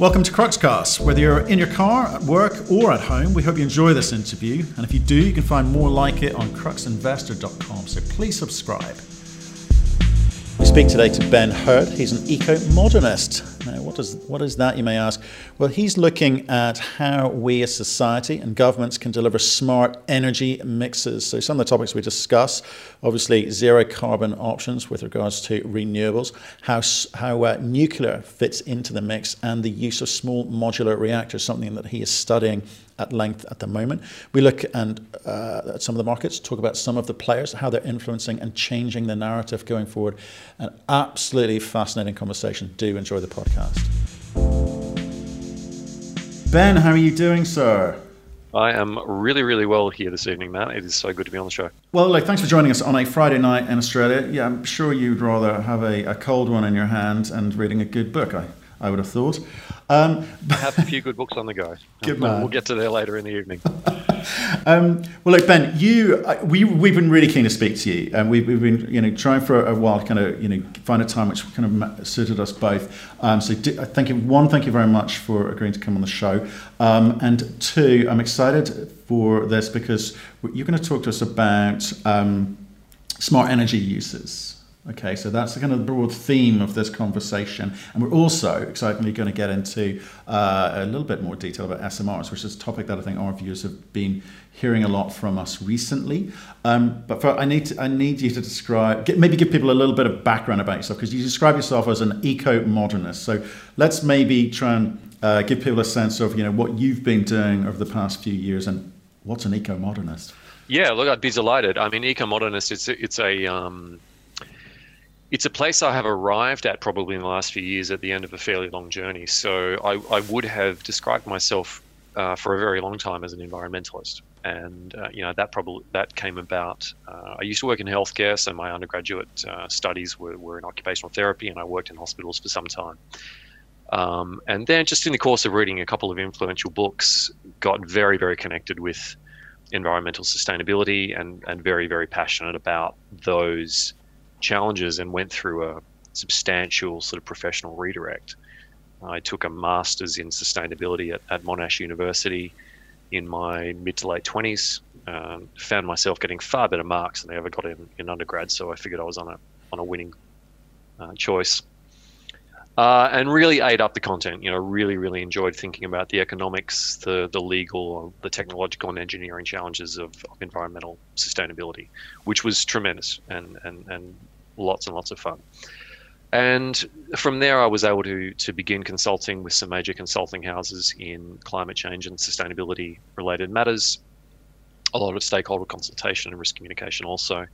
Welcome to Cruxcast. Whether you're in your car, at work, or at home, we hope you enjoy this interview. And if you do, you can find more like it on cruxinvestor.com. So please subscribe. We speak today to Ben Heard. He's an eco modernist. Now, what is, what is that, you may ask? Well, he's looking at how we as society and governments can deliver smart energy mixes. So, some of the topics we discuss obviously, zero carbon options with regards to renewables, how, how uh, nuclear fits into the mix, and the use of small modular reactors, something that he is studying at length at the moment. We look and, uh, at some of the markets, talk about some of the players, how they're influencing and changing the narrative going forward. An absolutely fascinating conversation. Do enjoy the podcast. Ben, how are you doing, sir? I am really, really well here this evening, Matt. It is so good to be on the show. Well, like, thanks for joining us on a Friday night in Australia. Yeah, I'm sure you'd rather have a, a cold one in your hand and reading a good book. I, I would have thought. Um, I have a few good books on the go. Good man. We'll get to there later in the evening. um, well, look, Ben, you, we we've been really keen to speak to you, and we've, we've been you know trying for a while to kind of you know find a time which kind of suited us both. Um, so, do, thank you. One, thank you very much for agreeing to come on the show, um, and two, I'm excited for this because you're going to talk to us about um, smart energy uses. Okay, so that's the kind of broad theme of this conversation. And we're also excitingly going to get into uh, a little bit more detail about SMRs, which is a topic that I think our viewers have been hearing a lot from us recently. Um, but for, I, need to, I need you to describe, get, maybe give people a little bit of background about yourself, because you describe yourself as an eco-modernist. So let's maybe try and uh, give people a sense of you know what you've been doing over the past few years and what's an eco-modernist. Yeah, look, I'd be delighted. I mean, eco-modernist, it's a, it's a um it's a place I have arrived at probably in the last few years at the end of a fairly long journey. So I, I would have described myself uh, for a very long time as an environmentalist, and uh, you know that probably that came about. Uh, I used to work in healthcare, so my undergraduate uh, studies were, were in occupational therapy, and I worked in hospitals for some time. Um, and then, just in the course of reading a couple of influential books, got very very connected with environmental sustainability and and very very passionate about those challenges and went through a substantial sort of professional redirect. I took a master's in sustainability at, at Monash University in my mid to late 20s. Um, found myself getting far better marks than I ever got in, in undergrad, so I figured I was on a on a winning uh, choice. Uh, and really ate up the content. You know, really, really enjoyed thinking about the economics, the the legal, the technological, and engineering challenges of, of environmental sustainability, which was tremendous and and and lots and lots of fun. And from there, I was able to to begin consulting with some major consulting houses in climate change and sustainability related matters. A lot of stakeholder consultation and risk communication also.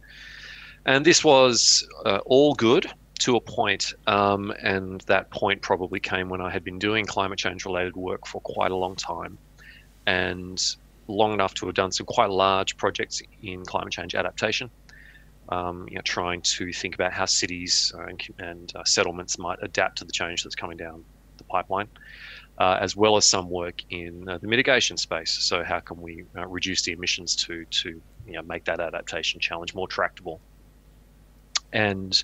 And this was uh, all good to a point, um, and that point probably came when I had been doing climate change related work for quite a long time, and long enough to have done some quite large projects in climate change adaptation um, you know, trying to think about how cities uh, and, and uh, settlements might adapt to the change that's coming down the pipeline, uh, as well as some work in uh, the mitigation space. So how can we uh, reduce the emissions to to you know, make that adaptation challenge more tractable? And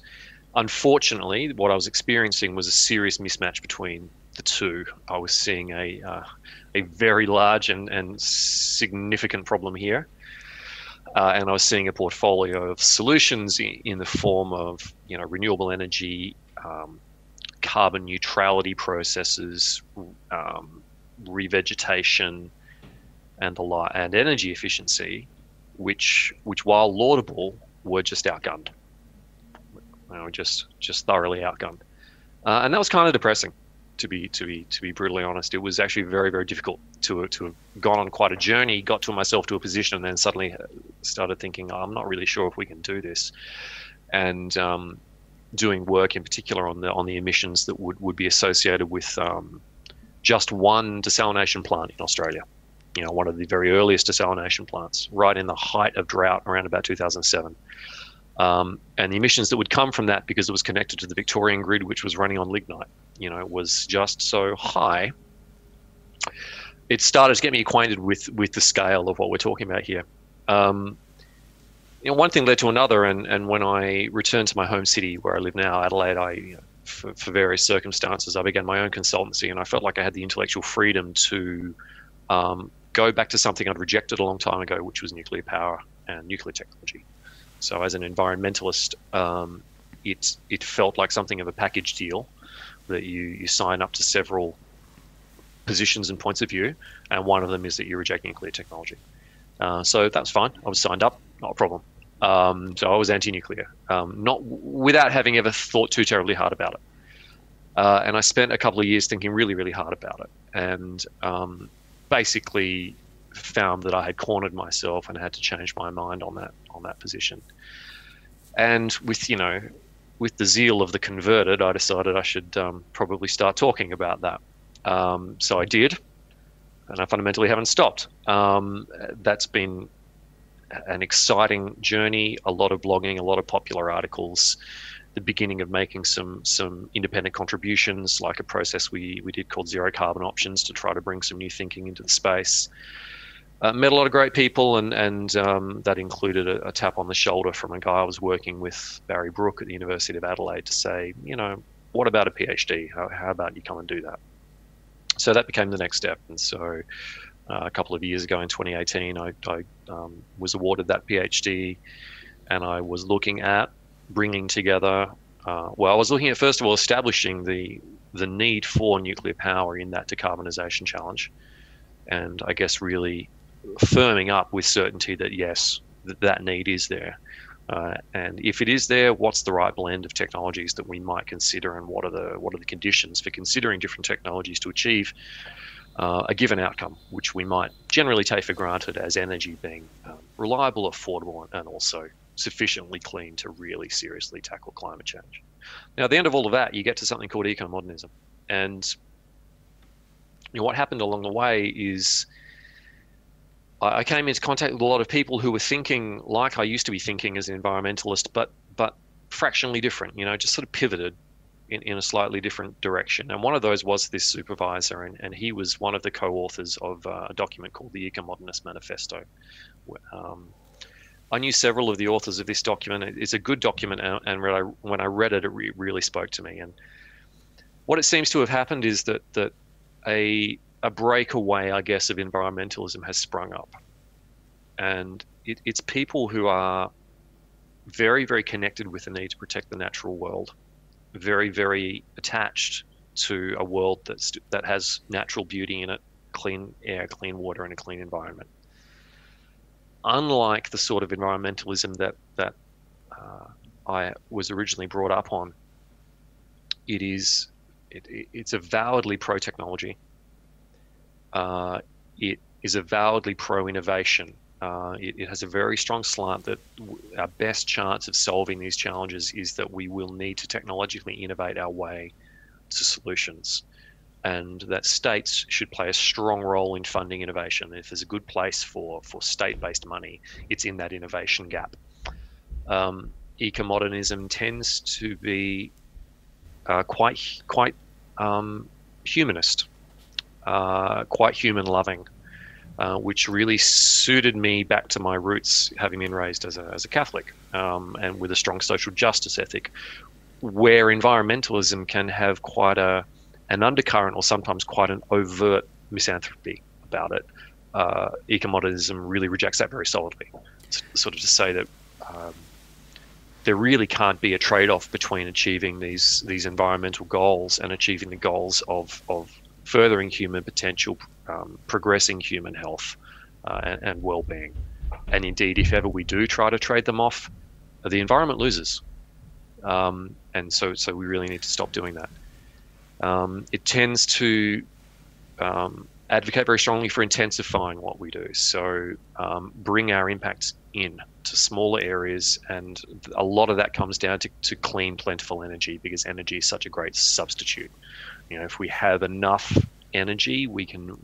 unfortunately, what I was experiencing was a serious mismatch between the two. I was seeing a uh, a very large and, and significant problem here uh, and I was seeing a portfolio of solutions in the form of you know renewable energy, um, carbon neutrality processes, um, revegetation, and the and energy efficiency, which which while laudable were just outgunned. You know, just just thoroughly outgunned, uh, and that was kind of depressing to be to be to be brutally honest. It was actually very very difficult to to have gone on quite a journey, got to myself to a position, and then suddenly started thinking, oh, I'm not really sure if we can do this, and um, doing work in particular on the on the emissions that would would be associated with um, just one desalination plant in Australia. You know, one of the very earliest desalination plants, right in the height of drought around about 2007. Um, and the emissions that would come from that because it was connected to the Victorian grid, which was running on lignite you know, was just so high, it started to get me acquainted with with the scale of what we're talking about here. Um, you know, one thing led to another, and, and when I returned to my home city where I live now, Adelaide, I you know, for, for, various circumstances, I began my own consultancy, and I felt like I had the intellectual freedom to um, go back to something I'd rejected a long time ago, which was nuclear power and nuclear technology. So, as an environmentalist, um, it it felt like something of a package deal that you you sign up to several positions and points of view, and one of them is that you're rejecting nuclear technology. Uh, so that's fine. I was signed up, not a problem. Um, so I was anti-nuclear, um, not without having ever thought too terribly hard about it. Uh, and I spent a couple of years thinking really, really hard about it, and um, basically found that I had cornered myself and had to change my mind on that on that position. And with you know, with the zeal of the converted, I decided I should um, probably start talking about that. Um, so I did, and I fundamentally haven't stopped. Um, that's been an exciting journey, a lot of blogging, a lot of popular articles, the beginning of making some some independent contributions, like a process we we did called zero carbon options to try to bring some new thinking into the space. Uh, met a lot of great people, and and um, that included a, a, tap on the shoulder from a guy I was working with, Barry Brook, at the University of Adelaide, to say, you know, what about a PhD? How, how about you come and do that? So that became the next step, and so uh, a couple of years ago in 2018, I, I um, was awarded that PhD, and I was looking at bringing together. Uh, well, I was looking at first of all establishing the the need for nuclear power in that decarbonisation challenge, and I guess really firming up with certainty that yes, that, that need is there. Uh, and if it is there, what's the right blend of technologies that we might consider, and what are the what are the conditions for considering different technologies to achieve uh, a given outcome, which we might generally take for granted as energy being um, reliable, affordable, and also sufficiently clean to really seriously tackle climate change. Now, at the end of all of that, you get to something called eco-modernism, and you know, what happened along the way is I came into contact with a lot of people who were thinking like I used to be thinking as an environmentalist, but but fractionally different. You know, just sort of pivoted in, in a slightly different direction. And one of those was this supervisor, and, and he was one of the co-authors of uh, a document called the Eco-Modernist Manifesto. Um, I knew several of the authors of this document. It's a good document, and, and when, I, when I read it, it re- really spoke to me. And what it seems to have happened is that that a a breakaway, I guess, of environmentalism has sprung up, and it, it's people who are very, very connected with the need to protect the natural world very, very attached to a world that's that has natural beauty in it, clean air, clean water, and a clean environment. Unlike the sort of environmentalism that that uh, I was originally brought up on, it is it, it's avowedly pro technology. Uh, it is avowedly pro innovation uh, it, it, has a very strong slant that our best chance of solving these challenges is that we will need to technologically innovate our way to solutions. And that states should play a strong role in funding innovation. If there's a good place for, for state based money, it's in that innovation gap. Um, eco-modernism tends to be uh, quite quite um, humanist, uh, quite human loving. Uh, which really suited me back to my roots, having been raised as a, as a Catholic um, and with a strong social justice ethic, where environmentalism can have quite a an undercurrent or sometimes quite an overt misanthropy about it. Uh, ecomodernism really rejects that very solidly. Sort of to say that um, there really can't be a trade-off between achieving these these environmental goals and achieving the goals of of furthering human potential, um, progressing human health uh, and, and well-being. And indeed, if ever we do try to trade them off, the environment loses. Um, and so, so we really need to stop doing that. Um, it tends to um, advocate very strongly for intensifying what we do. So um, bring our impacts in to smaller areas, and a lot of that comes down to, to clean, plentiful energy because energy is such a great substitute. You know, if we have enough energy, we can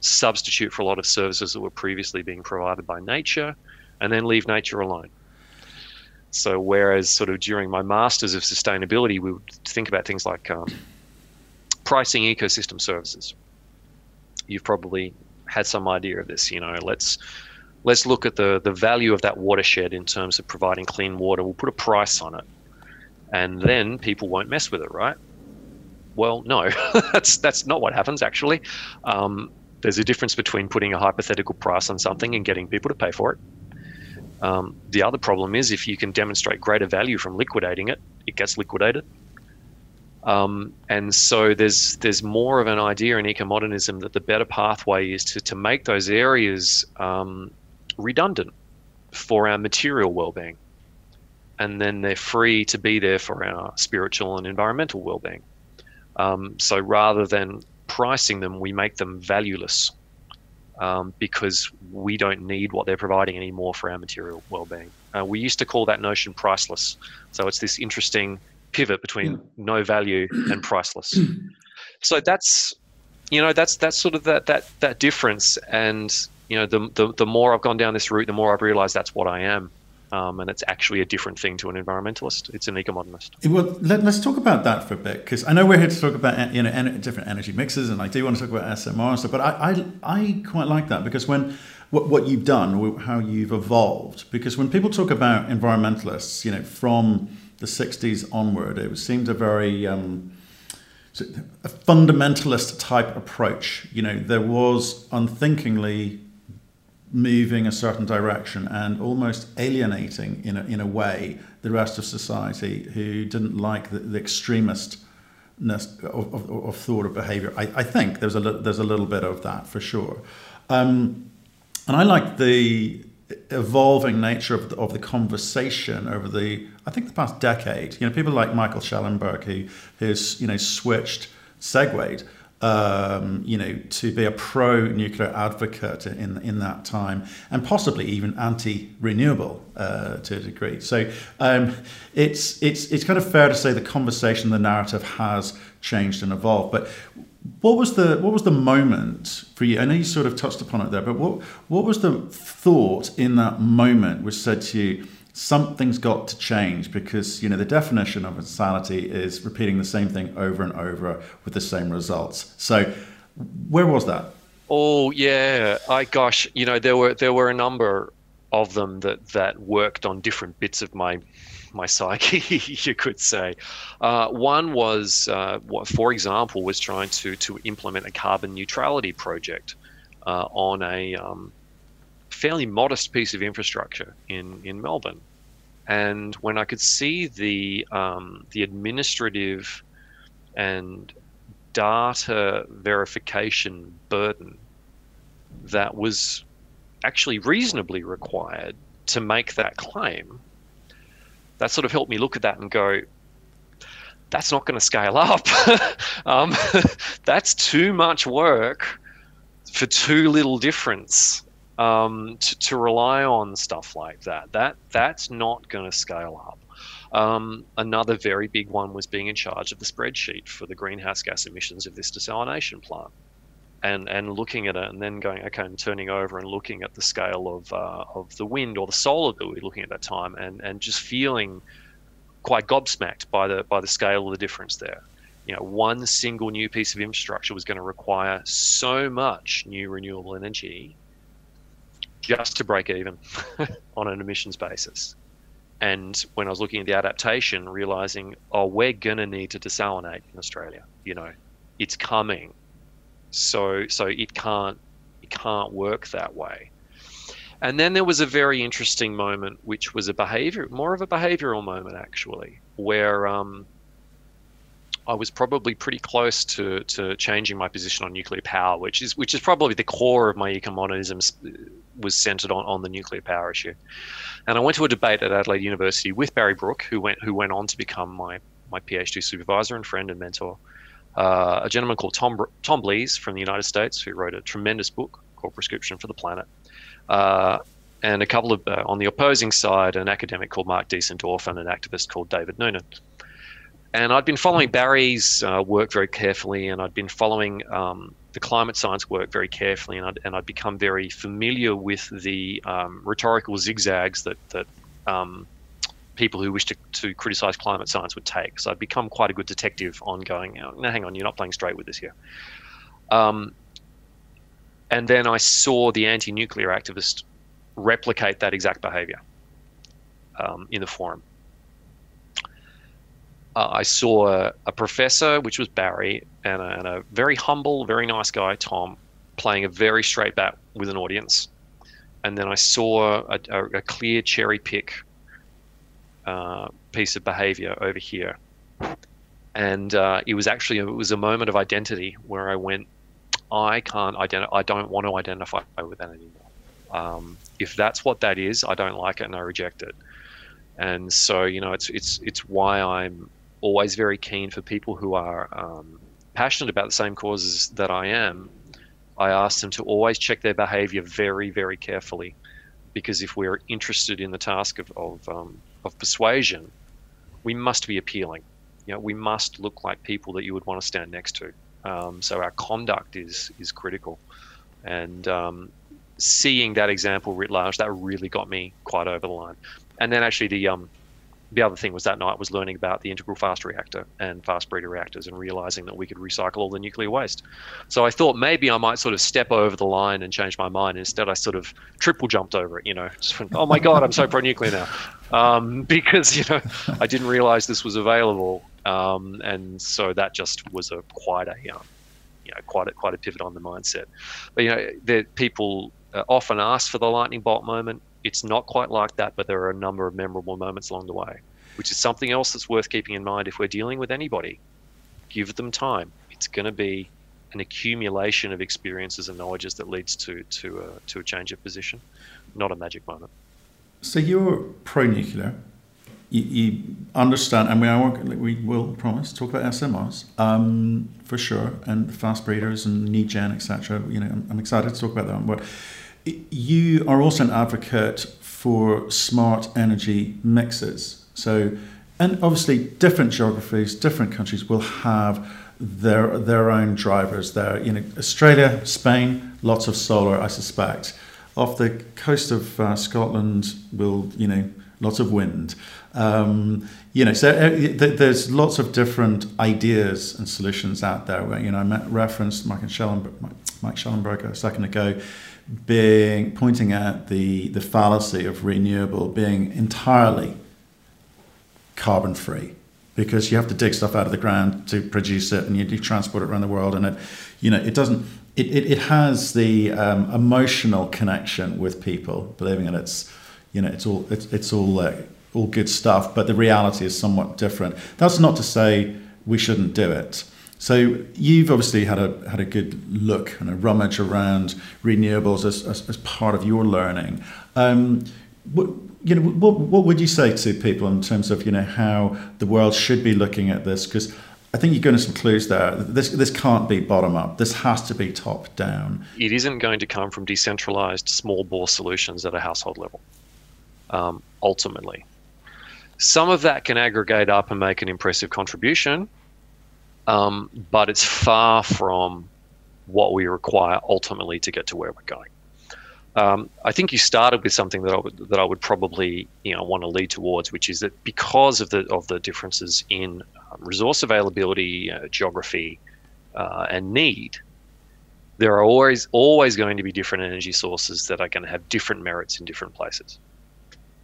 substitute for a lot of services that were previously being provided by nature, and then leave nature alone. So, whereas sort of during my masters of sustainability, we would think about things like um, pricing ecosystem services. You've probably had some idea of this. You know, let's let's look at the the value of that watershed in terms of providing clean water. We'll put a price on it and then people won't mess with it, right? Well, no, that's that's not what happens actually. Um, there's a difference between putting a hypothetical price on something and getting people to pay for it. Um, the other problem is if you can demonstrate greater value from liquidating it, it gets liquidated. Um, and so there's there's more of an idea in ecomodernism that the better pathway is to, to make those areas um, redundant for our material well-being, and then they're free to be there for our spiritual and environmental well-being. Um, so rather than pricing them, we make them valueless um, because we don't need what they're providing anymore for our material well-being. Uh, we used to call that notion priceless. So it's this interesting pivot between no value and priceless. so that's you know that's that's sort of that that that difference. And you know the the, the more I've gone down this route, the more I've realized that's what I am. Um, and it's actually a different thing to an environmentalist. It's an ecomodernist. Well, let, us talk about that for a bit because I know we're here to talk about you know en- different energy mixes, and I do want to talk about SMR and stuff. But I, I, I quite like that because when what, what you've done, how you've evolved, because when people talk about environmentalists, you know, from the 60s onward, it seemed a very um, a fundamentalist type approach. You know, there was unthinkingly moving a certain direction and almost alienating in a, in a way the rest of society who didn't like the, the extremistness of, of, of, thought or behavior. I, I think there's a, there's a little bit of that for sure. Um, and I like the evolving nature of the, of the conversation over the I think the past decade. You know, people like Michael Schellenberg who who's you know switched, segued, um, you know, to be a pro-nuclear advocate in in that time, and possibly even anti-renewable uh, to a degree. So um, it's it's it's kind of fair to say the conversation, the narrative has changed and evolved, but what was the what was the moment for you? I know you sort of touched upon it there, but what what was the thought in that moment which said to you something's got to change because you know the definition of insanity is repeating the same thing over and over with the same results. So where was that? Oh yeah, I gosh, you know there were there were a number of them that that worked on different bits of my my psyche, you could say. Uh, one was, uh, for example, was trying to to implement a carbon neutrality project uh, on a um, fairly modest piece of infrastructure in in Melbourne, and when I could see the um, the administrative and data verification burden that was actually reasonably required to make that claim that sort of helped me look at that and go, that's not going to scale up. um, that's too much work for too little difference um, to, to, rely on stuff like that. That that's not going to scale up. Um, another very big one was being in charge of the spreadsheet for the greenhouse gas emissions of this desalination plant and and looking at it and then going okay and turning over and looking at the scale of uh, of the wind or the solar that we were looking at that time and and just feeling quite gobsmacked by the by the scale of the difference there you know one single new piece of infrastructure was going to require so much new renewable energy just to break even on an emissions basis and when I was looking at the adaptation, realizing, oh, we're gonna need to desalinate in Australia. You know, it's coming so so it can't it can't work that way. And then there was a very interesting moment, which was a behavior, more of a behavioral moment actually, where um, I was probably pretty close to, to changing my position on nuclear power, which is which is probably the core of my ecomodernism was centered on, on the nuclear power issue. And I went to a debate at Adelaide University with Barry Brook, who went who went on to become my my PhD supervisor and friend and mentor uh, a gentleman called Tom Tom Blees from the United States, who wrote a tremendous book called Prescription for the Planet, uh, and a couple of uh, on the opposing side, an academic called Mark Diesendorf and an activist called David Noonan. And I'd been following Barry's uh, work very carefully, and I'd been following um, the climate science work very carefully, and I'd, and I'd become very familiar with the um, rhetorical zigzags that that um, people who wish to, to criticize climate science would take. So I'd become quite a good detective on going, no, hang on, you're not playing straight with this here. Um, and then I saw the anti nuclear activist replicate that exact behavior um, in the forum. Uh, I saw a, a, professor, which was Barry, and a, and a, very humble, very nice guy, Tom, playing a very straight bat with an audience. And then I saw a, a clear cherry pick uh, piece of behavior over here. And uh, it was actually it was a moment of identity where I went, I can't identify. I don't want to identify with that anymore. Um, if that's what that is, I don't like it and I reject it. And so, you know, it's it's it's why I'm always very keen for people who are um, passionate about the same causes that I am. I ask them to always check their behavior very, very carefully, because if we're interested in the task of of, um, of persuasion, we must be appealing. You know, we must look like people that you would want to stand next to. Um, so our conduct is is critical, and um, seeing that example writ large, that really got me quite over the line. And then actually the um, the other thing was that night was learning about the integral fast reactor and fast breeder reactors and realizing that we could recycle all the nuclear waste. So I thought maybe I might sort of step over the line and change my mind. Instead, I sort of triple jumped over it. You know, went, oh my god, I'm so pro nuclear now, um, because you know I didn't realize this was available, um, and so that just was a quite a um, you know quite a quite a pivot on the mindset. But you know, that people uh, often ask for the lightning bolt moment it's not quite like that, but there are a number of memorable moments along the way, which is something else that's worth keeping in mind if we're dealing with anybody. Give them time. It's going to be an accumulation of experiences and knowledges that leads to to a, to a change of position, not a magic moment. So you're pro-nuclear. You, you understand, and we are we will promise talk about SMRs um, for sure, and fast breeders and need gen, etc. You know, I'm, I'm excited to talk about that. But you are also an advocate for smart energy mixes. So, and obviously, different geographies, different countries will have their their own drivers. There, you know, Australia, Spain, lots of solar, I suspect. Off the coast of uh, Scotland, will you know, lots of wind. Um, you know, so uh, there's lots of different ideas and solutions out there. Where you know, I referenced Mike Schellenberg, Mike Schellenberg a second ago being pointing at the, the fallacy of renewable being entirely carbon free because you have to dig stuff out of the ground to produce it and you, transport it around the world and it you know it doesn't it, it, it has the um, emotional connection with people believing that it's you know it's all it's, it's all uh, all good stuff but the reality is somewhat different. That's not to say we shouldn't do it so you've obviously had a had a good look and a rummage around renewables as, as, as part of your learning. Um, what, you know, what, what would you say to people in terms of you know how the world should be looking at this? Because I think you're going to some clues there. This this can't be bottom up. This has to be top down. It isn't going to come from decentralized small bore solutions at a household level. Um, ultimately, some of that can aggregate up and make an impressive contribution um, but it's far from what we require ultimately to get to where we're going. Um, I think you started with something that I would that I would probably you know want to lead towards, which is that because of the of the differences in um, resource availability, uh, geography, uh, and need, there are always always going to be different energy sources that are going to have different merits in different places,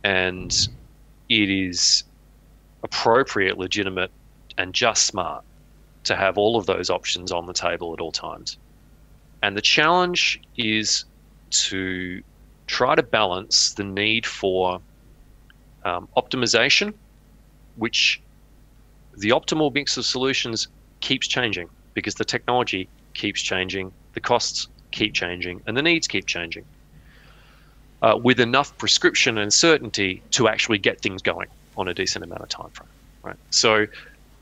and it is appropriate, legitimate, and just smart to have all of those options on the table at all times. And the challenge is to try to balance the need for um, optimization, which the optimal mix of solutions keeps changing because the technology keeps changing, the costs keep changing, and the needs keep changing. Uh, with enough prescription and certainty to actually get things going on a decent amount of time frame. Right. So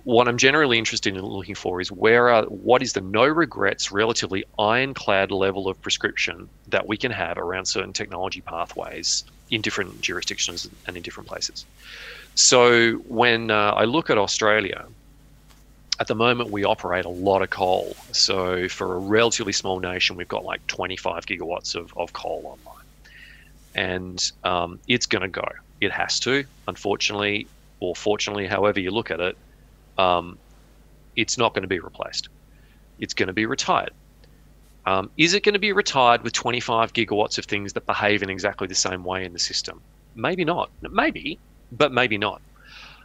what I'm generally interested in looking for is where are what is the no regrets, relatively ironclad level of prescription that we can have around certain technology pathways in different jurisdictions and in different places. So when uh, I look at Australia, at the moment we operate a lot of coal. So for a relatively small nation, we've got like 25 gigawatts of, of coal online, and um, it's going to go. It has to, unfortunately, or fortunately, however you look at it um, it's not going to be replaced. It's going to be retired. Um, is it going to be retired with 25 gigawatts of things that behave in exactly the same way in the system? Maybe not. Maybe, but maybe not.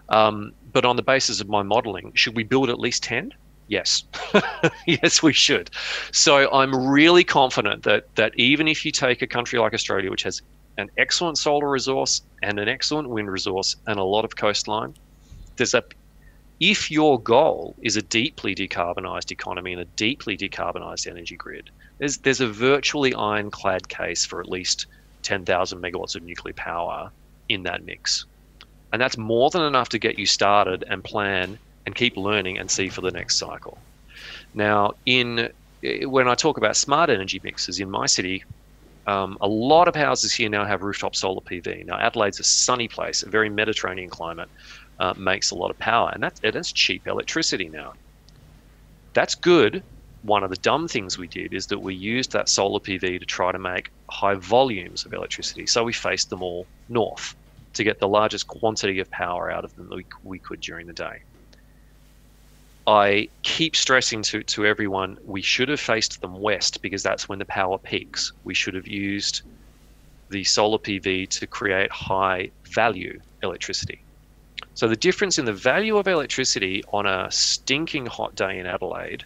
Um, but on the basis of my modeling, should we build at least 10? Yes. yes, we should. So I'm really confident that that even if you take a country like Australia, which has an excellent solar resource and an excellent wind resource and a lot of coastline, there's a if your goal is a deeply decarbonized economy and a deeply decarbonized energy grid, there's there's a virtually ironclad case for at least 10,000 megawatts of nuclear power in that mix. And that's more than enough to get you started and plan and keep learning and see for the next cycle. Now, in when I talk about smart energy mixes in my city, um, a lot of houses here now have rooftop solar PV. Now, Adelaide's a sunny place, a very Mediterranean climate, uh, makes a lot of power, and that's, that's cheap electricity now. That's good. One of the dumb things we did is that we used that solar PV to try to make high volumes of electricity. So we faced them all north to get the largest quantity of power out of them that we, we could during the day. I keep stressing to, to everyone we should have faced them west because that's when the power peaks. We should have used the solar PV to create high value electricity. So the difference in the value of electricity on a stinking hot day in Adelaide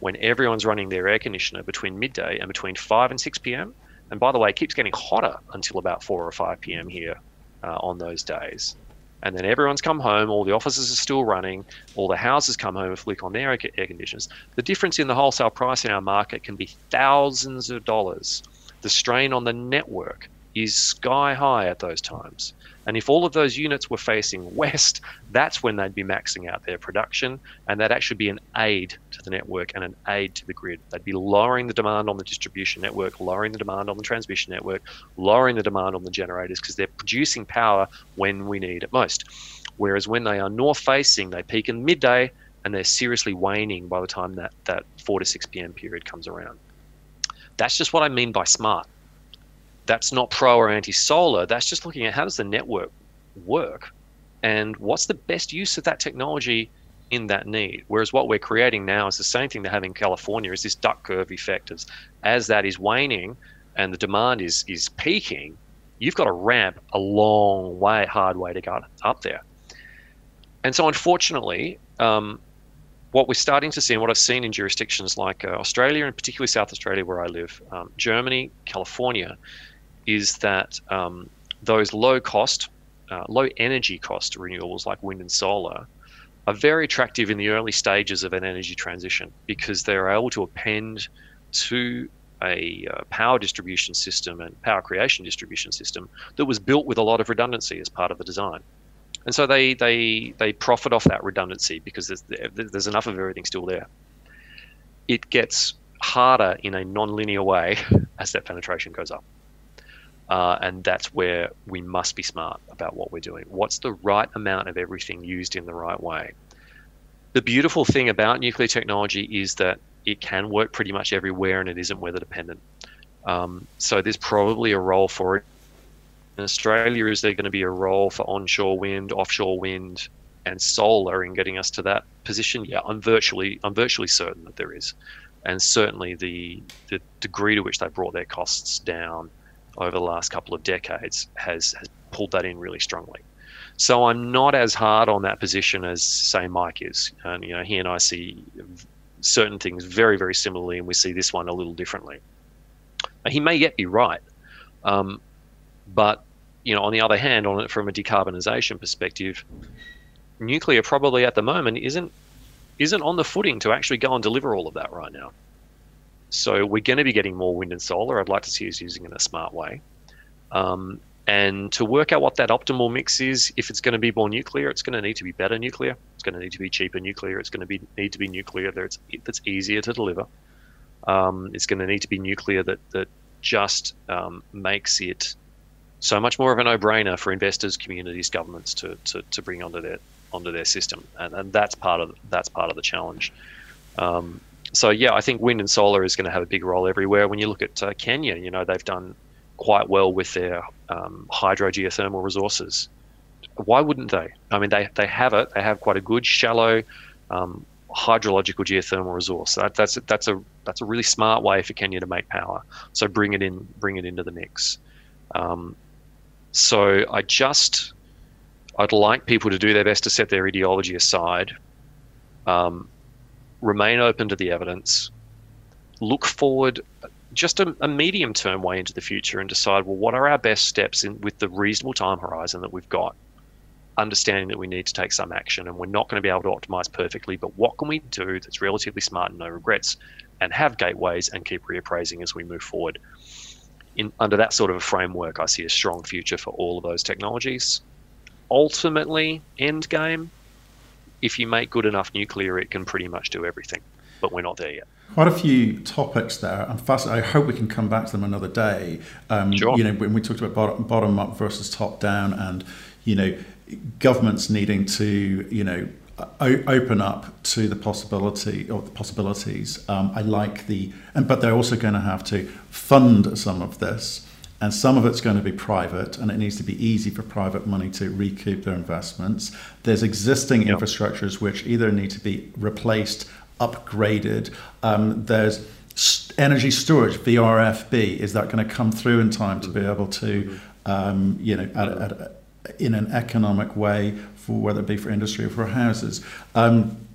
when everyone's running their air conditioner between midday and between 5 and 6 p.m. And by the way, it keeps getting hotter until about 4 or 5 p.m. here uh, on those days and then everyone's come home, all the offices are still running, all the houses come home with flick on their air conditioners. The difference in the wholesale price in our market can be thousands of dollars. The strain on the network is sky high at those times. And if all of those units were facing west, that's when they'd be maxing out their production, and that actually be an aid to the network and an aid to the grid. They'd be lowering the demand on the distribution network, lowering the demand on the transmission network, lowering the demand on the generators because they're producing power when we need it most. Whereas when they are north facing, they peak in midday and they're seriously waning by the time that, that 4 to 6 p.m. period comes around. That's just what I mean by smart that's not pro or anti solar. That's just looking at how does the network work and what's the best use of that technology in that need. Whereas what we're creating now is the same thing they have in California is this duck curve effect as, that is waning and the demand is is peaking, you've got to ramp a long way, hard way to get up there. And so unfortunately, um, what we're starting to see and what I've seen in jurisdictions like uh, Australia and particularly South Australia where I live, um, Germany, California, is that um, those low cost, uh, low energy cost renewables like wind and solar are very attractive in the early stages of an energy transition because they're able to append to a uh, power distribution system and power creation distribution system that was built with a lot of redundancy as part of the design. And so they, they, they profit off that redundancy because there's, there's enough of everything still there. It gets harder in a non-linear way as that penetration goes up. Uh, and that's where we must be smart about what we're doing. What's the right amount of everything used in the right way? The beautiful thing about nuclear technology is that it can work pretty much everywhere and it isn't weather dependent. Um, so there's probably a role for it. In Australia, is there going to be a role for onshore wind, offshore wind, and solar in getting us to that position? Yeah, I'm virtually I'm virtually certain that there is, and certainly the the degree to which they brought their costs down over the last couple of decades has, has pulled that in really strongly. So I'm not as hard on that position as say Mike is, and you know he and I see certain things very very similarly, and we see this one a little differently. He may yet be right, um, but you know on the other hand, on it from a decarbonisation perspective, nuclear probably at the moment isn't isn't on the footing to actually go and deliver all of that right now. So we're going to be getting more wind and solar. I'd like to see us using it in a smart way. Um, and to work out what that optimal mix is, if it's going to be more nuclear, it's going to need to be better nuclear. It's going to need to be cheaper nuclear. It's going to be need to be nuclear that's that's easier to deliver. Um, it's going to need to be nuclear that that just um, makes it so much more of a no-brainer for investors, communities, governments to, to, to bring onto their onto their system, and, and that's part of that's part of the challenge. Um, so yeah, I think wind and solar is going to have a big role everywhere. When you look at uh, Kenya, you know they've done quite well with their um, resources. Why wouldn't they? I mean, they, they have it. They have quite a good shallow um, hydrological geothermal resource. That, that's that's a that's a really smart way for Kenya to make power. So bring it in, bring it into the mix. Um, so I just I'd like people to do their best to set their ideology aside, um, remain open to the evidence, look forward just a, a medium term way into the future and decide, well, what are our best steps in, with the reasonable time horizon that we've got? Understanding that we need to take some action and we're not going to be able to optimize perfectly, but what can we do that's relatively smart and no regrets and have gateways and keep reappraising as we move forward? In, under that sort of a framework, I see a strong future for all of those technologies. Ultimately, end game, if you make good enough nuclear, it can pretty much do everything, but we're not there yet. Quite a few topics there. I'm fast. I hope we can come back to them another day. Um, sure. You know, when we talked about bottom, bottom up versus top down, and you know, governments needing to you know o- open up to the possibility or the possibilities. Um, I like the, and but they're also going to have to fund some of this, and some of it's going to be private, and it needs to be easy for private money to recoup their investments. There's existing yep. infrastructures which either need to be replaced upgraded. Um, there's energy storage, VRFB. Is that going to come through in time to be able to, um, you know, at, at, in an economic way for whether it be for industry or for houses? Um,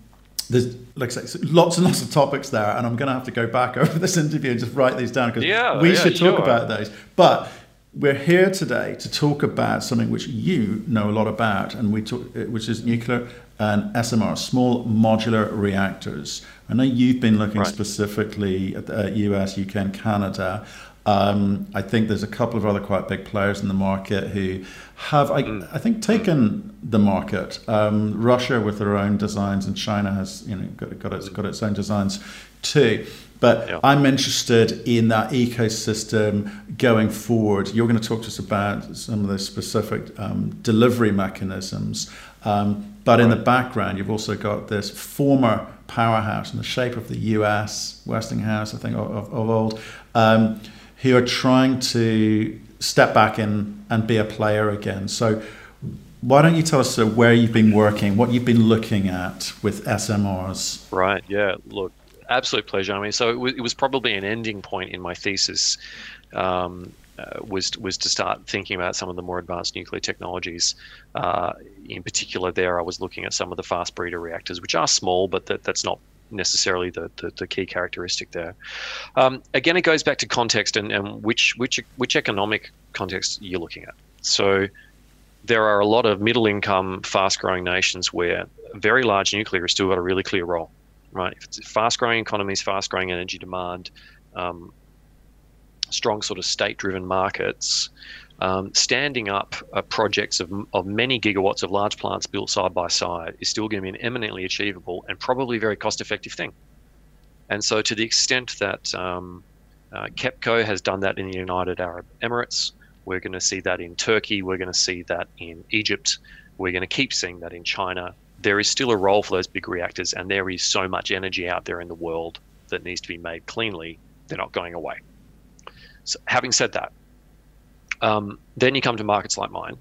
there's like I say, lots and lots of topics there, and I'm going to have to go back over this interview and just write these down because yeah, we yeah, should talk sure. about those. But we're here today to talk about something which you know a lot about, and we talk, eh, which is nuclear and SMR, small modular reactors. I know you've been looking right. specifically at the uh, US, UK, and Canada. Um, I think there's a couple of other quite big players in the market who have, I. I think, taken the market. Um, Russia with their own designs, and China has, you know, got, got its got its own designs too. But yeah. I'm interested in that ecosystem going forward. You're going to talk to us about some of the specific um, delivery mechanisms. Um, but in the background, you've also got this former powerhouse in the shape of the US, Westinghouse, I think, of, of old, um, who are trying to step back in and be a player again. So, why don't you tell us uh, where you've been working, what you've been looking at with SMRs? Right. Yeah. Look, absolute pleasure. I mean, so it was, it was probably an ending point in my thesis. Um, uh, was was to start thinking about some of the more advanced nuclear technologies. Uh, in particular, there I was looking at some of the fast breeder reactors, which are small, but that, that's not necessarily the, the, the key characteristic there. Um, again, it goes back to context and, and which which which economic context you're looking at. So there are a lot of middle income, fast growing nations where very large nuclear has still got a really clear role right? If it's fast growing economies, fast growing energy demand, um, strong sort of state driven markets, um, standing up uh, projects of, of many gigawatts of large plants built side by side is still going to be an eminently achievable and probably very cost effective thing. And so, to the extent that um, uh, KEPCO has done that in the United Arab Emirates, we're going to see that in Turkey, we're going to see that in Egypt, we're going to keep seeing that in China there is still a role for those big reactors, and there is so much energy out there in the world that needs to be made cleanly. They're not going away. So, having said that, um, then you come to markets like mine,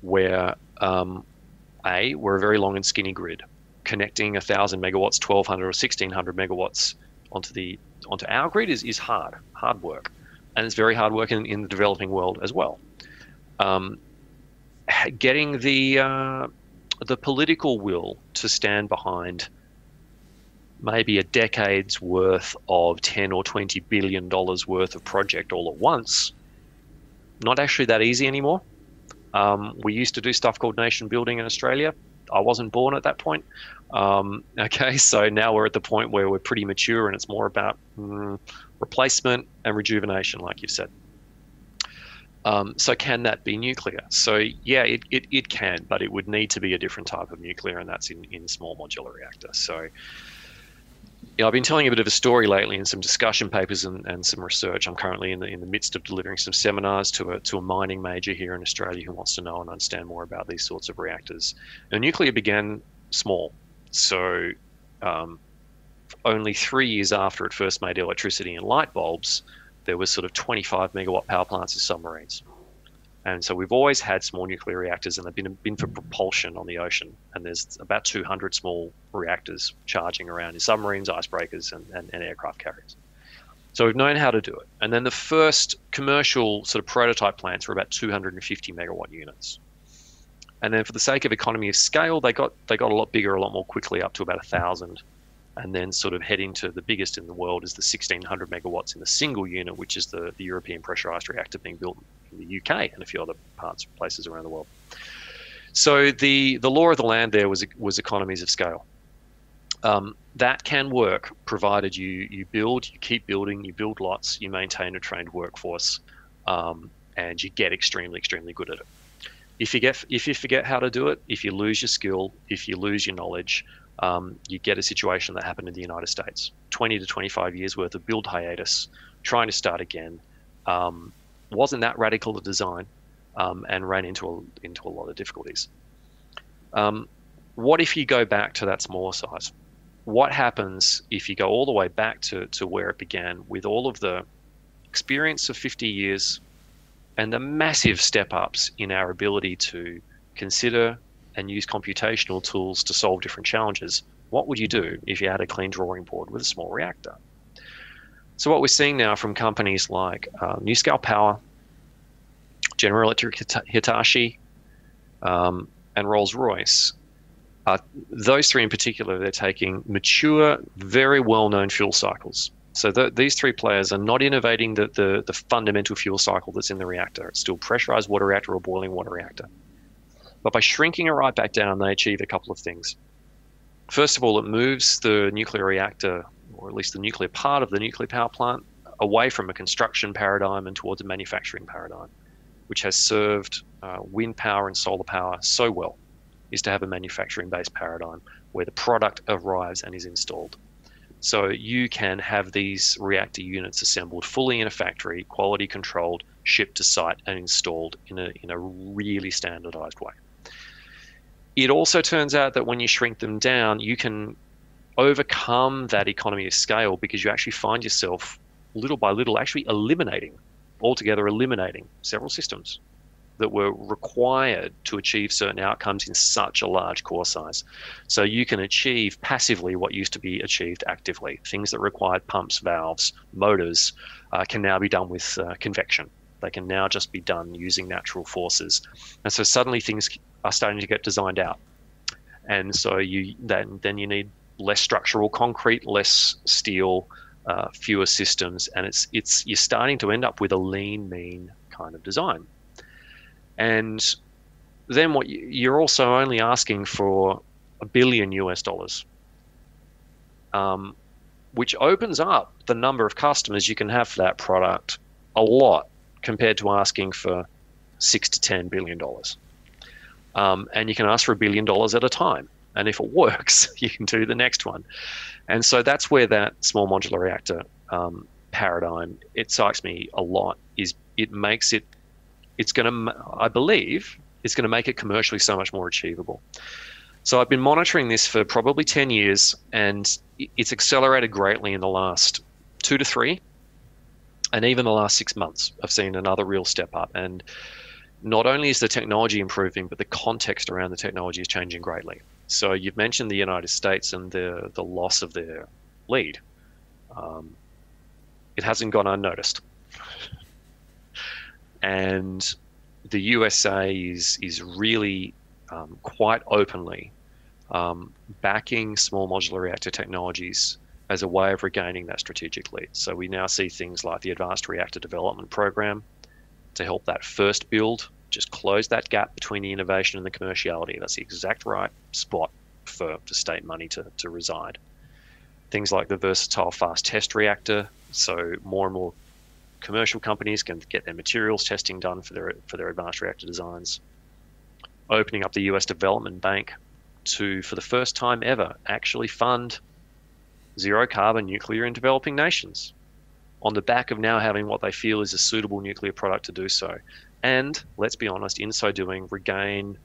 where um, a we're a very long and skinny grid, connecting 1,000 megawatts, 1,200 or 1,600 megawatts onto the onto our grid is is hard, hard work, and it's very hard work in, in the developing world as well. Um, getting the uh, the political will to stand behind maybe a decade's worth of 10 or 20 billion dollars worth of project all at once not actually that easy anymore um, we used to do stuff called nation building in australia i wasn't born at that point um, okay so now we're at the point where we're pretty mature and it's more about mm, replacement and rejuvenation like you've said um, so can that be nuclear? So yeah, it, it, it can, but it would need to be a different type of nuclear, and that's in, in small modular reactor. So you know, I've been telling a bit of a story lately in some discussion papers and, and some research. I'm currently in the in the midst of delivering some seminars to a to a mining major here in Australia who wants to know and understand more about these sorts of reactors. Now, nuclear began small, so um, only three years after it first made electricity and light bulbs, there was sort of 25 megawatt power plants as submarines. And so we've always had small nuclear reactors, and they've been, been for propulsion on the ocean. And there's about 200 small reactors charging around in submarines, icebreakers, and, and, and aircraft carriers. So we've known how to do it. And then the first commercial sort of prototype plants were about 250 megawatt units. and then for the sake of economy of scale, they got they got a lot bigger, a lot more quickly, up to about a thousand, and then sort of heading to the biggest in the world is the 1600 megawatts in the single unit, which is the, the European pressurized reactor being built in the UK and a few other parts places around the world. So the the law of the land there was was economies of scale. Um, that can work provided you you build, you keep building, you build lots, you maintain a trained workforce, um, and you get extremely extremely good at it. If you get if you forget how to do it, if you lose your skill, if you lose your knowledge, um, you get a situation that happened in the United States: 20 to 25 years worth of build hiatus, trying to start again. Um, wasn't that radical a design, um, and ran into a, into a lot of difficulties. Um, what if you go back to that smaller size? What happens if you go all the way back to, to where it began with all of the experience of 50 years and the massive step ups in our ability to consider and use computational tools to solve different challenges? What would you do if you had a clean drawing board with a small reactor? So, what we're seeing now from companies like uh, NuScale Power, General Electric Hitachi, um, and Rolls Royce. Uh, those three in particular, they're taking mature, very well known fuel cycles. So the, these three players are not innovating the, the, the, fundamental fuel cycle that's in the reactor. It's still pressurized water reactor or boiling water reactor. But by shrinking it right back down, they achieve a couple of things. First of all, it moves the nuclear reactor, or at least the nuclear part of the nuclear power plant, away from a construction paradigm and towards a manufacturing paradigm which has served uh, wind power and solar power so well, is to have a manufacturing based paradigm where the product arrives and is installed. So you can have these reactor units assembled fully in a factory, quality controlled, shipped to site, and installed in a, in a really standardized way. It also turns out that when you shrink them down, you can overcome that economy of scale because you actually find yourself little by little actually eliminating altogether eliminating several systems that were required to achieve certain outcomes in such a large core size. So you can achieve passively what used to be achieved actively. Things that required pumps, valves, motors uh, can now be done with uh, convection. They can now just be done using natural forces. And so suddenly things are starting to get designed out. And so you then then you need less structural concrete, less steel, uh, fewer systems, and it's it's you're starting to end up with a lean, mean kind of design. And then what you, you're also only asking for a billion US dollars, um, which opens up the number of customers you can have for that product a lot compared to asking for six to ten billion dollars. Um, and you can ask for a billion dollars at a time. And if it works, you can do the next one. And so that's where that small modular reactor um, paradigm it excites me a lot. Is it makes it it's going to I believe it's going to make it commercially so much more achievable. So I've been monitoring this for probably 10 years and it's accelerated greatly in the last two to three and even the last six months I've seen another real step up. And not only is the technology improving but the context around the technology is changing greatly. So you've mentioned the United States and the the loss of their lead. Um, it hasn't gone unnoticed, and the USA is is really um, quite openly um, backing small modular reactor technologies as a way of regaining that strategic lead. So we now see things like the Advanced Reactor Development Program to help that first build just close that gap between the innovation and the commerciality. That's the exact right spot for, for state money to, to reside. Things like the versatile fast test reactor, so more and more commercial companies can get their materials testing done for their for their advanced reactor designs. Opening up the US Development Bank to, for the first time ever, actually fund zero carbon nuclear in developing nations on the back of now having what they feel is a suitable nuclear product to do so and let's be honest, in so doing, regain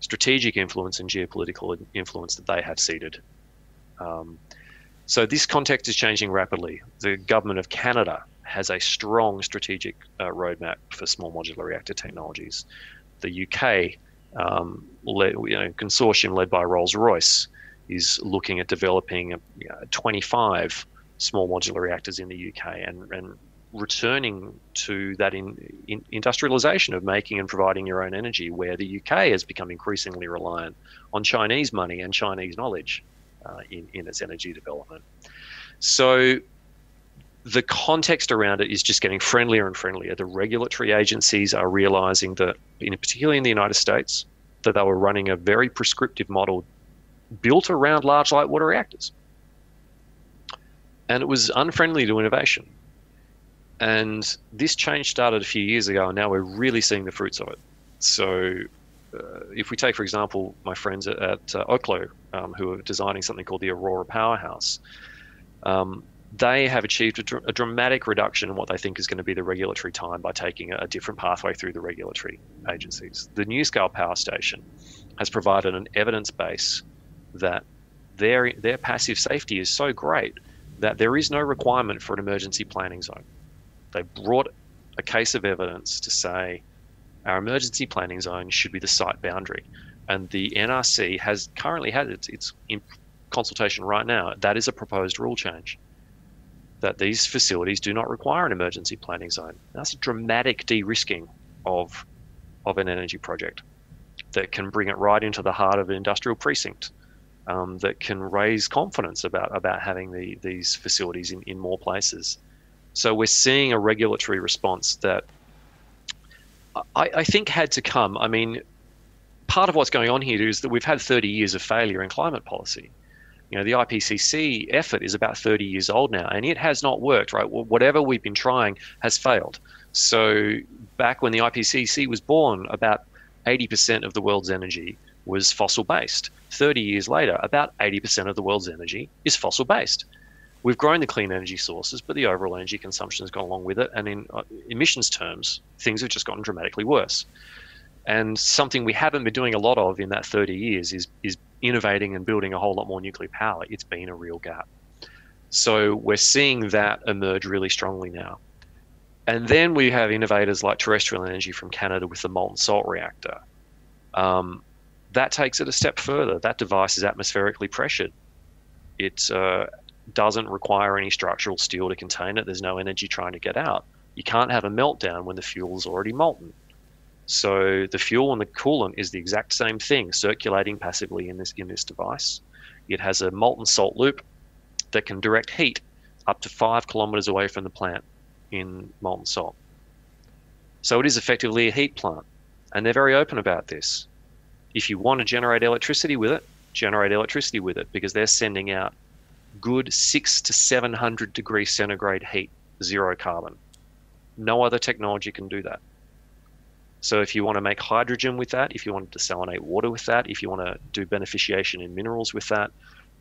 strategic influence and geopolitical influence that they have ceded. Um, so this context is changing rapidly. The government of Canada has a strong strategic uh, roadmap for small modular reactor technologies. The UK, um, led, you know, consortium led by Rolls Royce, is looking at developing a, you know, 25 small modular reactors in the UK, and, and returning to that in, in, industrialization of making and providing your own energy, where the UK has become increasingly reliant on Chinese money and Chinese knowledge uh, in, in its energy development. So the context around it is just getting friendlier and friendlier. The regulatory agencies are realizing that, in, particularly in the United States, that they were running a very prescriptive model built around large light water reactors. And it was unfriendly to innovation. And this change started a few years ago, and now we're really seeing the fruits of it. So, uh, if we take, for example, my friends at, at uh, Oklo, um, who are designing something called the Aurora Powerhouse, um, they have achieved a, dr- a, dramatic reduction in what they think is going to be the regulatory time by taking a, a different pathway through the regulatory agencies. The NuScale Power Station has provided an evidence base that their their passive safety is so great that there is no requirement for an emergency planning zone. They brought a case of evidence to say our emergency planning zone should be the site boundary, and the NRC has currently had its, its consultation right now. That is a proposed rule change that these facilities do not require an emergency planning zone. That's a dramatic de-risking of of an energy project that can bring it right into the heart of an industrial precinct um, that can raise confidence about about having the, these facilities in, in more places. So we're seeing a regulatory response that I, I think had to come. I mean, part of what's going on here is that we've had 30 years of failure in climate policy. You know, the IPCC effort is about 30 years old now, and it has not worked. Right, whatever we've been trying has failed. So back when the IPCC was born, about 80% of the world's energy was fossil based. 30 years later, about 80% of the world's energy is fossil based. We've grown the clean energy sources, but the overall energy consumption has gone along with it. And in uh, emissions terms, things have just gotten dramatically worse. And something we haven't been doing a lot of in that 30 years is, is innovating and building a whole lot more nuclear power. It's been a real gap. So we're seeing that emerge really strongly now. And then we have innovators like terrestrial energy from Canada with the molten salt reactor. Um, that takes it a step further. That device is atmospherically pressured. It uh, doesn't require any structural steel to contain it. There's no energy trying to get out. You can't have a meltdown when the fuel is already molten. So the fuel and the coolant is the exact same thing circulating passively in this in this device. It has a molten salt loop that can direct heat up to five kilometers away from the plant in molten salt. So it is effectively a heat plant, and they're very open about this if you want to generate electricity with it, generate electricity with it because they're sending out good six to 700 degrees centigrade heat, zero carbon. No other technology can do that. So if you want to make hydrogen with that, if you want to desalinate water with that, if you want to do beneficiation in minerals with that,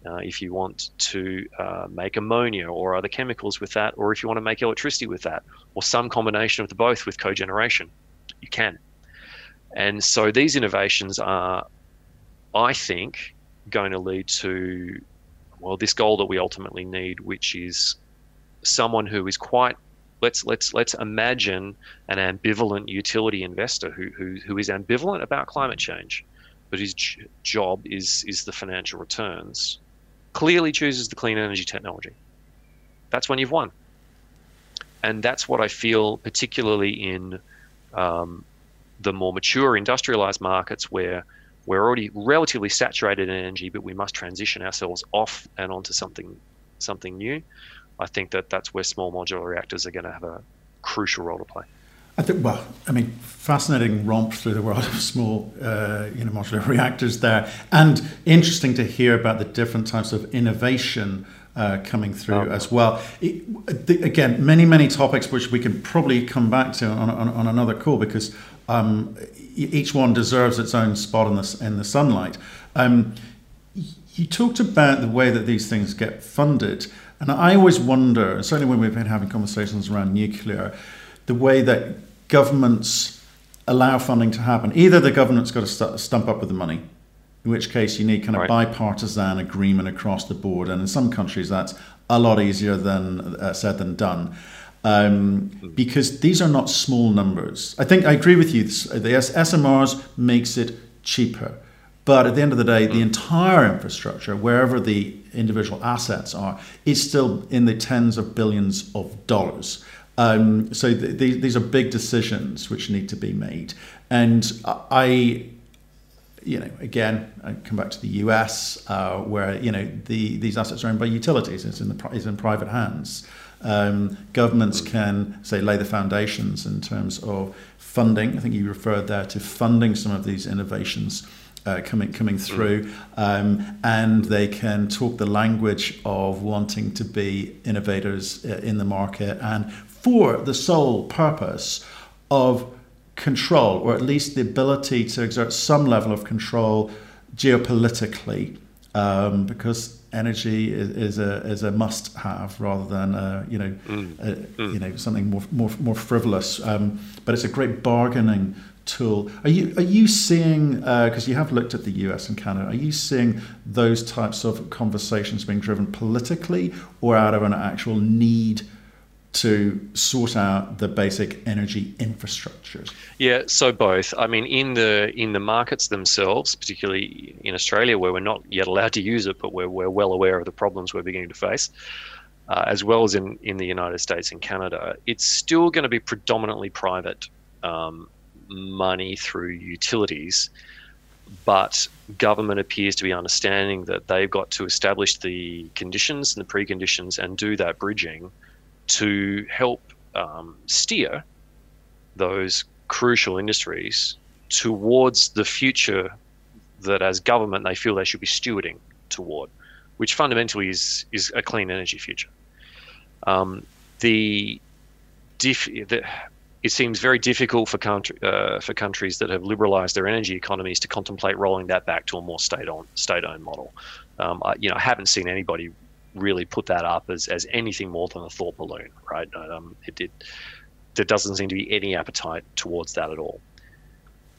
uh, if you want to uh, make ammonia or other chemicals with that, or if you want to make electricity with that, or some combination of the both with cogeneration, you can. And so these innovations are, I think, going to lead to, well, this goal that we ultimately need, which is someone who is quite let's let's let's imagine an ambivalent utility investor who who, who is ambivalent about climate change, but his j- job is is the financial returns. Clearly chooses the clean energy technology. That's when you've won, and that's what I feel particularly in um, the more mature industrialized markets where we're already relatively saturated in energy, but we must transition ourselves off and onto something something new. I think that that's where small modular reactors are going to have a crucial role to play. I think, well, I mean, fascinating romp through the world of small, uh, you know, modular reactors there, and interesting to hear about the different types of innovation uh, coming through oh. as well. It, the, again, many, many topics which we can probably come back to on, on, on another call because um, each one deserves its own spot in the, in the sunlight. Um, you talked about the way that these things get funded, and I always wonder, certainly when we've been having conversations around nuclear, the way that governments allow funding to happen. Either the government's got to st- stump up with the money, in which case you need kind of right. bipartisan agreement across the board, and in some countries that's a lot easier than uh, said than done um, because these are not small numbers. I think I agree with you. The SMRs makes it cheaper, but at the end of the day, the entire infrastructure, wherever the individual assets are, is still in the tens of billions of dollars. Um, so th- th- these are big decisions which need to be made. And I, you know, again, I come back to the US, uh, where you know the these assets are owned by utilities. It's in the it's in private hands. Um, governments can say lay the foundations in terms of funding. I think you referred there to funding some of these innovations uh, coming coming mm. through, um, and they can talk the language of wanting to be innovators uh, in the market and for the sole purpose of control, or at least the ability to exert some level of control geopolitically, um, because energy is, is, a is a must have rather than a, you know mm. A, mm. you know something more more more frivolous. Um, but it's a great bargaining tool. Are you are you seeing because uh, you have looked at the U.S. and Canada? Are you seeing those types of conversations being driven politically or out of an actual need? To sort out the basic energy infrastructures? Yeah, so both. I mean, in the in the markets themselves, particularly in Australia, where we're not yet allowed to use it, but we're, we're well aware of the problems we're beginning to face, uh, as well as in, in the United States and Canada, it's still going to be predominantly private um, money through utilities, but government appears to be understanding that they've got to establish the conditions and the preconditions and do that bridging to help um, steer those crucial industries towards the future that as government they feel they should be stewarding toward, which fundamentally is is a clean energy future. Um, the, diff, the it seems very difficult for country, uh, for countries that have liberalised their energy economies to contemplate rolling that back to a more state-owned state-owned model. Um, I, you know, I haven't seen anybody really put that up as, as anything more than a thought balloon, right? Um, it did. There doesn't seem to be any appetite towards that at all.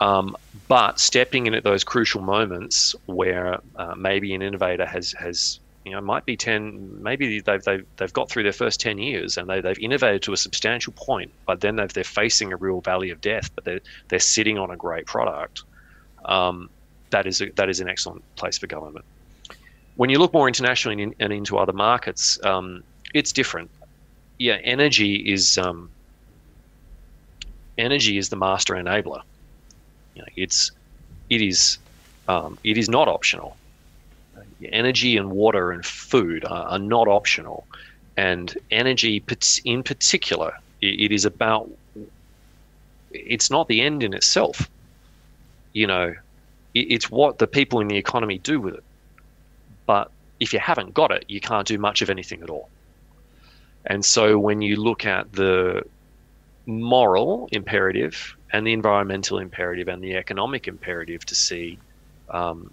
Um, but stepping in at those crucial moments where uh, maybe an innovator has has you know, might be 10, maybe they've, they've, they've got through their first 10 years and they, they've innovated to a substantial point, but then they've, they're facing a real valley of death, but they're, they're sitting on a great product. Um, that is a, that is an excellent place for government. When you look more internationally and, in, and into other markets, um, it's different. Yeah, energy is um, energy is the master enabler. You know, it's it is um, it is not optional energy and water and food are, are not optional. And energy, in particular, it is about, it's not the end in itself. You know, it's what the people in the economy do with it. But if you haven't got it, you can't do much of anything at all. And so when you look at the moral imperative and the environmental imperative and the economic imperative to see um,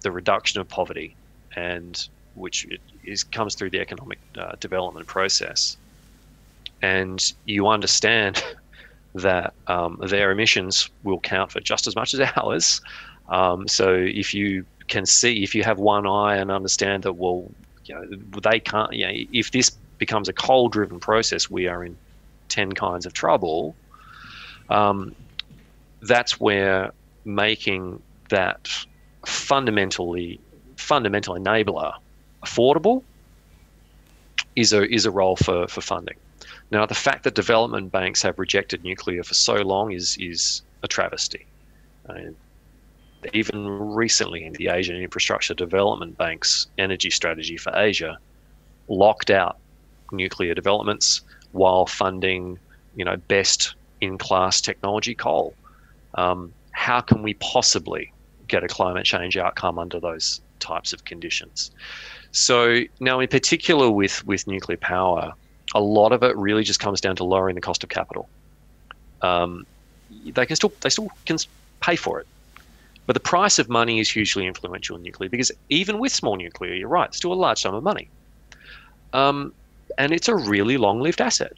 the reduction of poverty, and which is comes through the economic uh, development process. And you understand that um, their emissions will count for just as much as ours. Um, so if you can see, if you have one eye and understand that, well, you know, they can't. You know, if this becomes a coal-driven process, we are in ten kinds of trouble. Um, that's where making that fundamentally fundamental enabler affordable is a is a role for, for funding. Now, the fact that development banks have rejected nuclear for so long is is a travesty. Even recently, in the Asian Infrastructure Development Bank's energy strategy for Asia, locked out nuclear developments while funding, you know, best in class technology coal. Um, how can we possibly get a climate change outcome under those types of conditions. So now, in particular, with with nuclear power, a lot of it really just comes down to lowering the cost of capital. Um, they can still they still can pay for it, but the price of money is hugely influential in nuclear because even with small nuclear, you're right, it's still a large sum of money, um, and it's a really long-lived asset.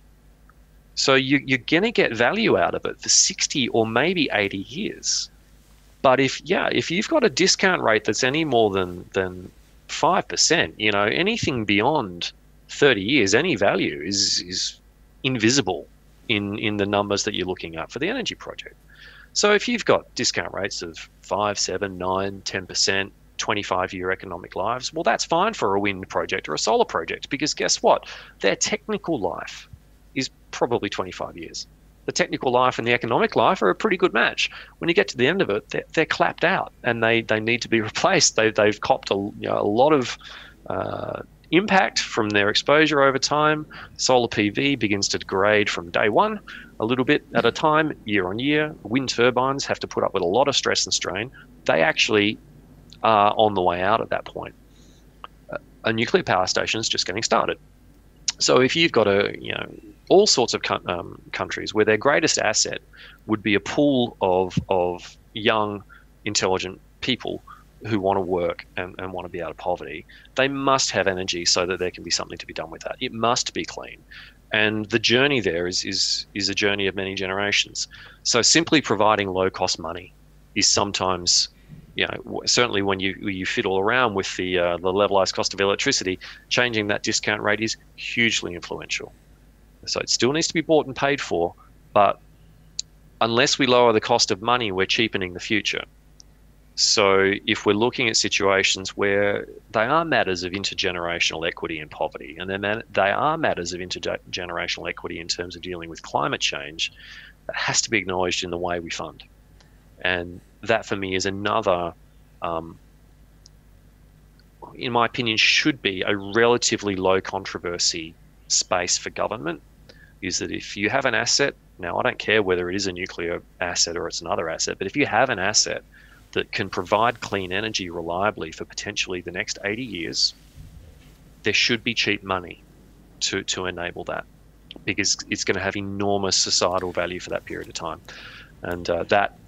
So you, you're going to get value out of it for 60 or maybe 80 years. But if yeah, if you've got a discount rate that's any more than than five percent, you know, anything beyond thirty years, any value is is invisible in in the numbers that you're looking at for the energy project. So if you've got discount rates of five, seven, nine, ten percent, 25 year economic lives, well, that's fine for a wind project or a solar project because guess what? Their technical life is probably 25 years. The technical life and the economic life are a pretty good match. When you get to the end of it, they're, they're clapped out and they, they need to be replaced. They, they've copped a, you know, a lot of uh, impact from their exposure over time. Solar PV begins to degrade from day one, a little bit at a time, year on year. Wind turbines have to put up with a lot of stress and strain. They actually are on the way out at that point. A nuclear power station is just getting started. So if you've got a, you know, all sorts of um, countries where their greatest asset would be a pool of, of young, intelligent people who want to work and, and want to be out of poverty, they must have energy so that there can be something to be done with that. It must be clean. And the journey there is, is, is a journey of many generations. So simply providing low cost money is sometimes you know, certainly when you you fiddle around with the uh, the levelized cost of electricity, changing that discount rate is hugely influential. So it still needs to be bought and paid for, but unless we lower the cost of money, we're cheapening the future. So if we're looking at situations where they are matters of intergenerational equity and poverty, and they are matters of intergenerational equity in terms of dealing with climate change, that has to be acknowledged in the way we fund. And that for me is another, um, in my opinion, should be a relatively low controversy space for government. Is that if you have an asset, now I don't care whether it is a nuclear asset or it's another asset, but if you have an asset that can provide clean energy reliably for potentially the next 80 years, there should be cheap money to, to enable that because it's going to have enormous societal value for that period of time. And uh, that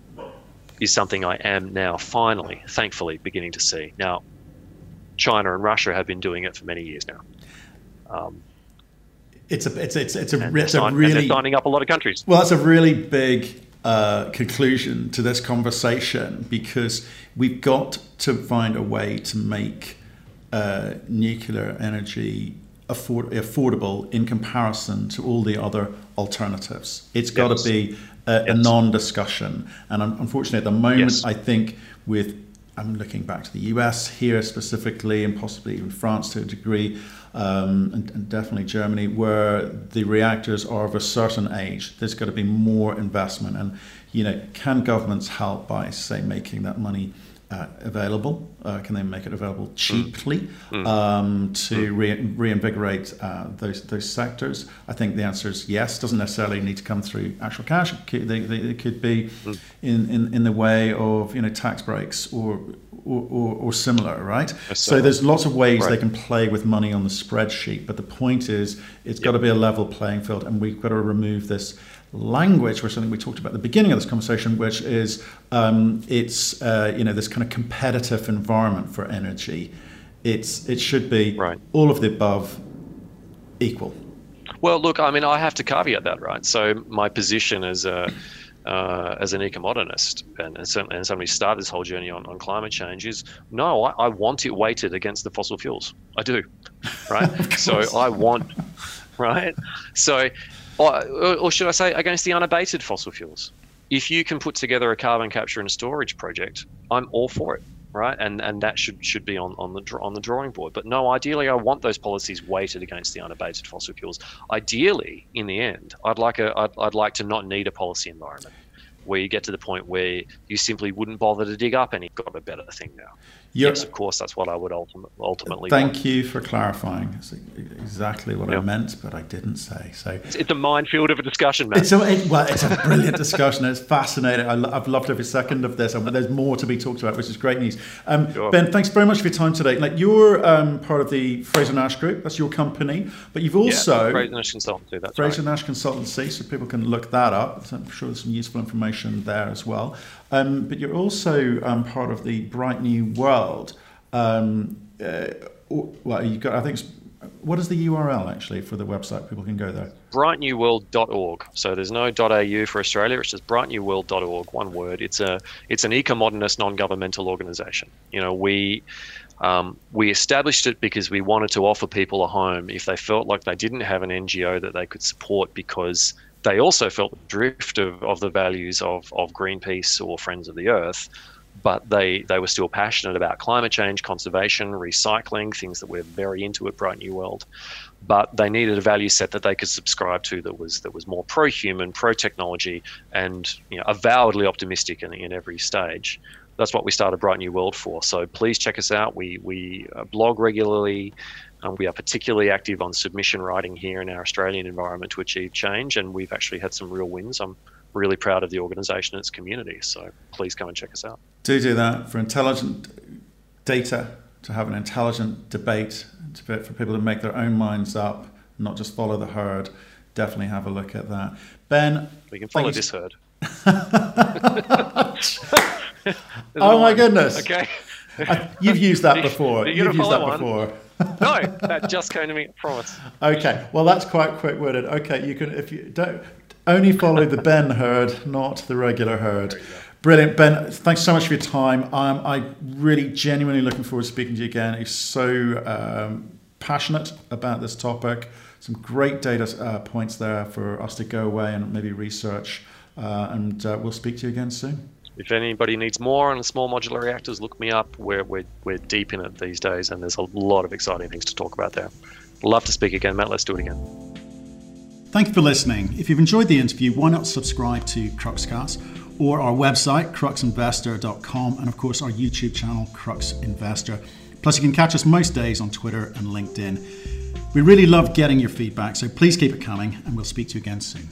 is something I am now finally, thankfully, beginning to see. Now, China and Russia have been doing it for many years now. Um, it's a it's it's it's a, it's sign, a really signing up a lot of countries. Well, that's a really big uh, conclusion to this conversation because we've got to find a way to make uh, nuclear energy afford- affordable in comparison to all the other alternatives. It's got yes. to be a, yes. a non-discussion. And unfortunately, at the moment, yes. I think with I'm looking back to the US here specifically, and possibly even France to a degree, um, and, and, definitely Germany, where the reactors are of a certain age. There's got to be more investment, and you know, can governments help by say making that money uh, available? Uh, can they make it available cheaply mm. um, to mm. re- reinvigorate uh, those those sectors? I think the answer is yes. Doesn't necessarily need to come through actual cash. It could, they, they, it could be mm. in, in, in the way of you know tax breaks or or, or, or similar, right? So there's lots of ways right. they can play with money on the spreadsheet. But the point is, it's yep. got to be a level playing field, and we've got to remove this language, which something we talked about at the beginning of this conversation, which is um, it's uh, you know this kind of competitive environment for energy. It's it should be right. all of the above equal. Well, look, I mean, I have to caveat that, right? So my position as a uh, as an eco-modernist and, and, certainly, and somebody started this whole journey on, on climate change is no, I, I want it weighted against the fossil fuels. I do, right? so I want, right? So or, or should I say, against the unabated fossil fuels. If you can put together a carbon capture and storage project, I'm all for it, right? And and that should should be on, on the on the drawing board. But no, ideally, I want those policies weighted against the unabated fossil fuels. Ideally, in the end, I'd like a I'd, I'd like to not need a policy environment where you get to the point where you simply wouldn't bother to dig up any You've got a better thing now. You're, yes, of course, that's what I would ultimate, ultimately. Thank want. you for clarifying. It's exactly what. I meant, but I didn't say. So it's, it's a minefield of a discussion, man. It's a, it, well, it's a brilliant discussion. It's fascinating. I, have loved every second of this. There's more to be talked about, which is great news. Um, sure. Ben, thanks very much for your time today. Like you're um, part of the Frazer-Nash Group. That's your company, but you've also yeah, Fraser Nash Consultancy. That's Frazer right. Nash Consultancy, so people can look that up. I'm sure there's some useful information there as well. Um, but you're also um, part of the Bright New World. Um, uh, well, you got. I think. what is the URL actually for the website? People can go there. Brightnewworld.org. So there's no .au for Australia. It's just brightnewworld.org. One word. It's a. It's an eco-modernist non-governmental organisation. You know, we. Um, we established it because we wanted to offer people a home if they felt like they didn't have an NGO that they could support because they also felt the drift of, of the values of, of Greenpeace or Friends of the Earth but they, they were still passionate about climate change, conservation, recycling, things that we're very into at Bright New World. But they needed a value set that they could subscribe to that was that was more pro-human, pro-technology, and you know, avowedly optimistic in, in every stage. That's what we started Bright New World for. So please check us out. We we uh, blog regularly. Um, we are particularly active on submission writing here in our Australian environment to achieve change, and we've actually had some real wins. I'm really proud of the organisation and its community. So please come and check us out. Do do that for intelligent data, to have an intelligent debate, to, for people to make their own minds up, not just follow the herd. Definitely have a look at that. Ben, we can follow this herd. oh my goodness! Okay, I, you've used that before. You, have used that one? before. no, that just came to me. I promise. Okay, well that's quite quick-witted. Okay, you can if you don't only follow the Ben herd, not the regular herd. Brilliant, Ben. Thanks so much for your time. Um, I'm really genuinely looking forward to speaking to you again. You're so um, passionate about this topic. Some great data uh, points there for us to go away and maybe research. Uh, and uh, we'll speak to you again soon. If anybody needs more on small modular reactors, look me up. We're, we're, we're deep in it these days, and there's a lot of exciting things to talk about there. Love to speak again, Matt. Let's do it again. Thank you for listening. If you've enjoyed the interview, why not subscribe to Cruxcast or our website, cruxinvestor.com, and of course our YouTube channel, Crux Investor. Plus, you can catch us most days on Twitter and LinkedIn. We really love getting your feedback, so please keep it coming, and we'll speak to you again soon.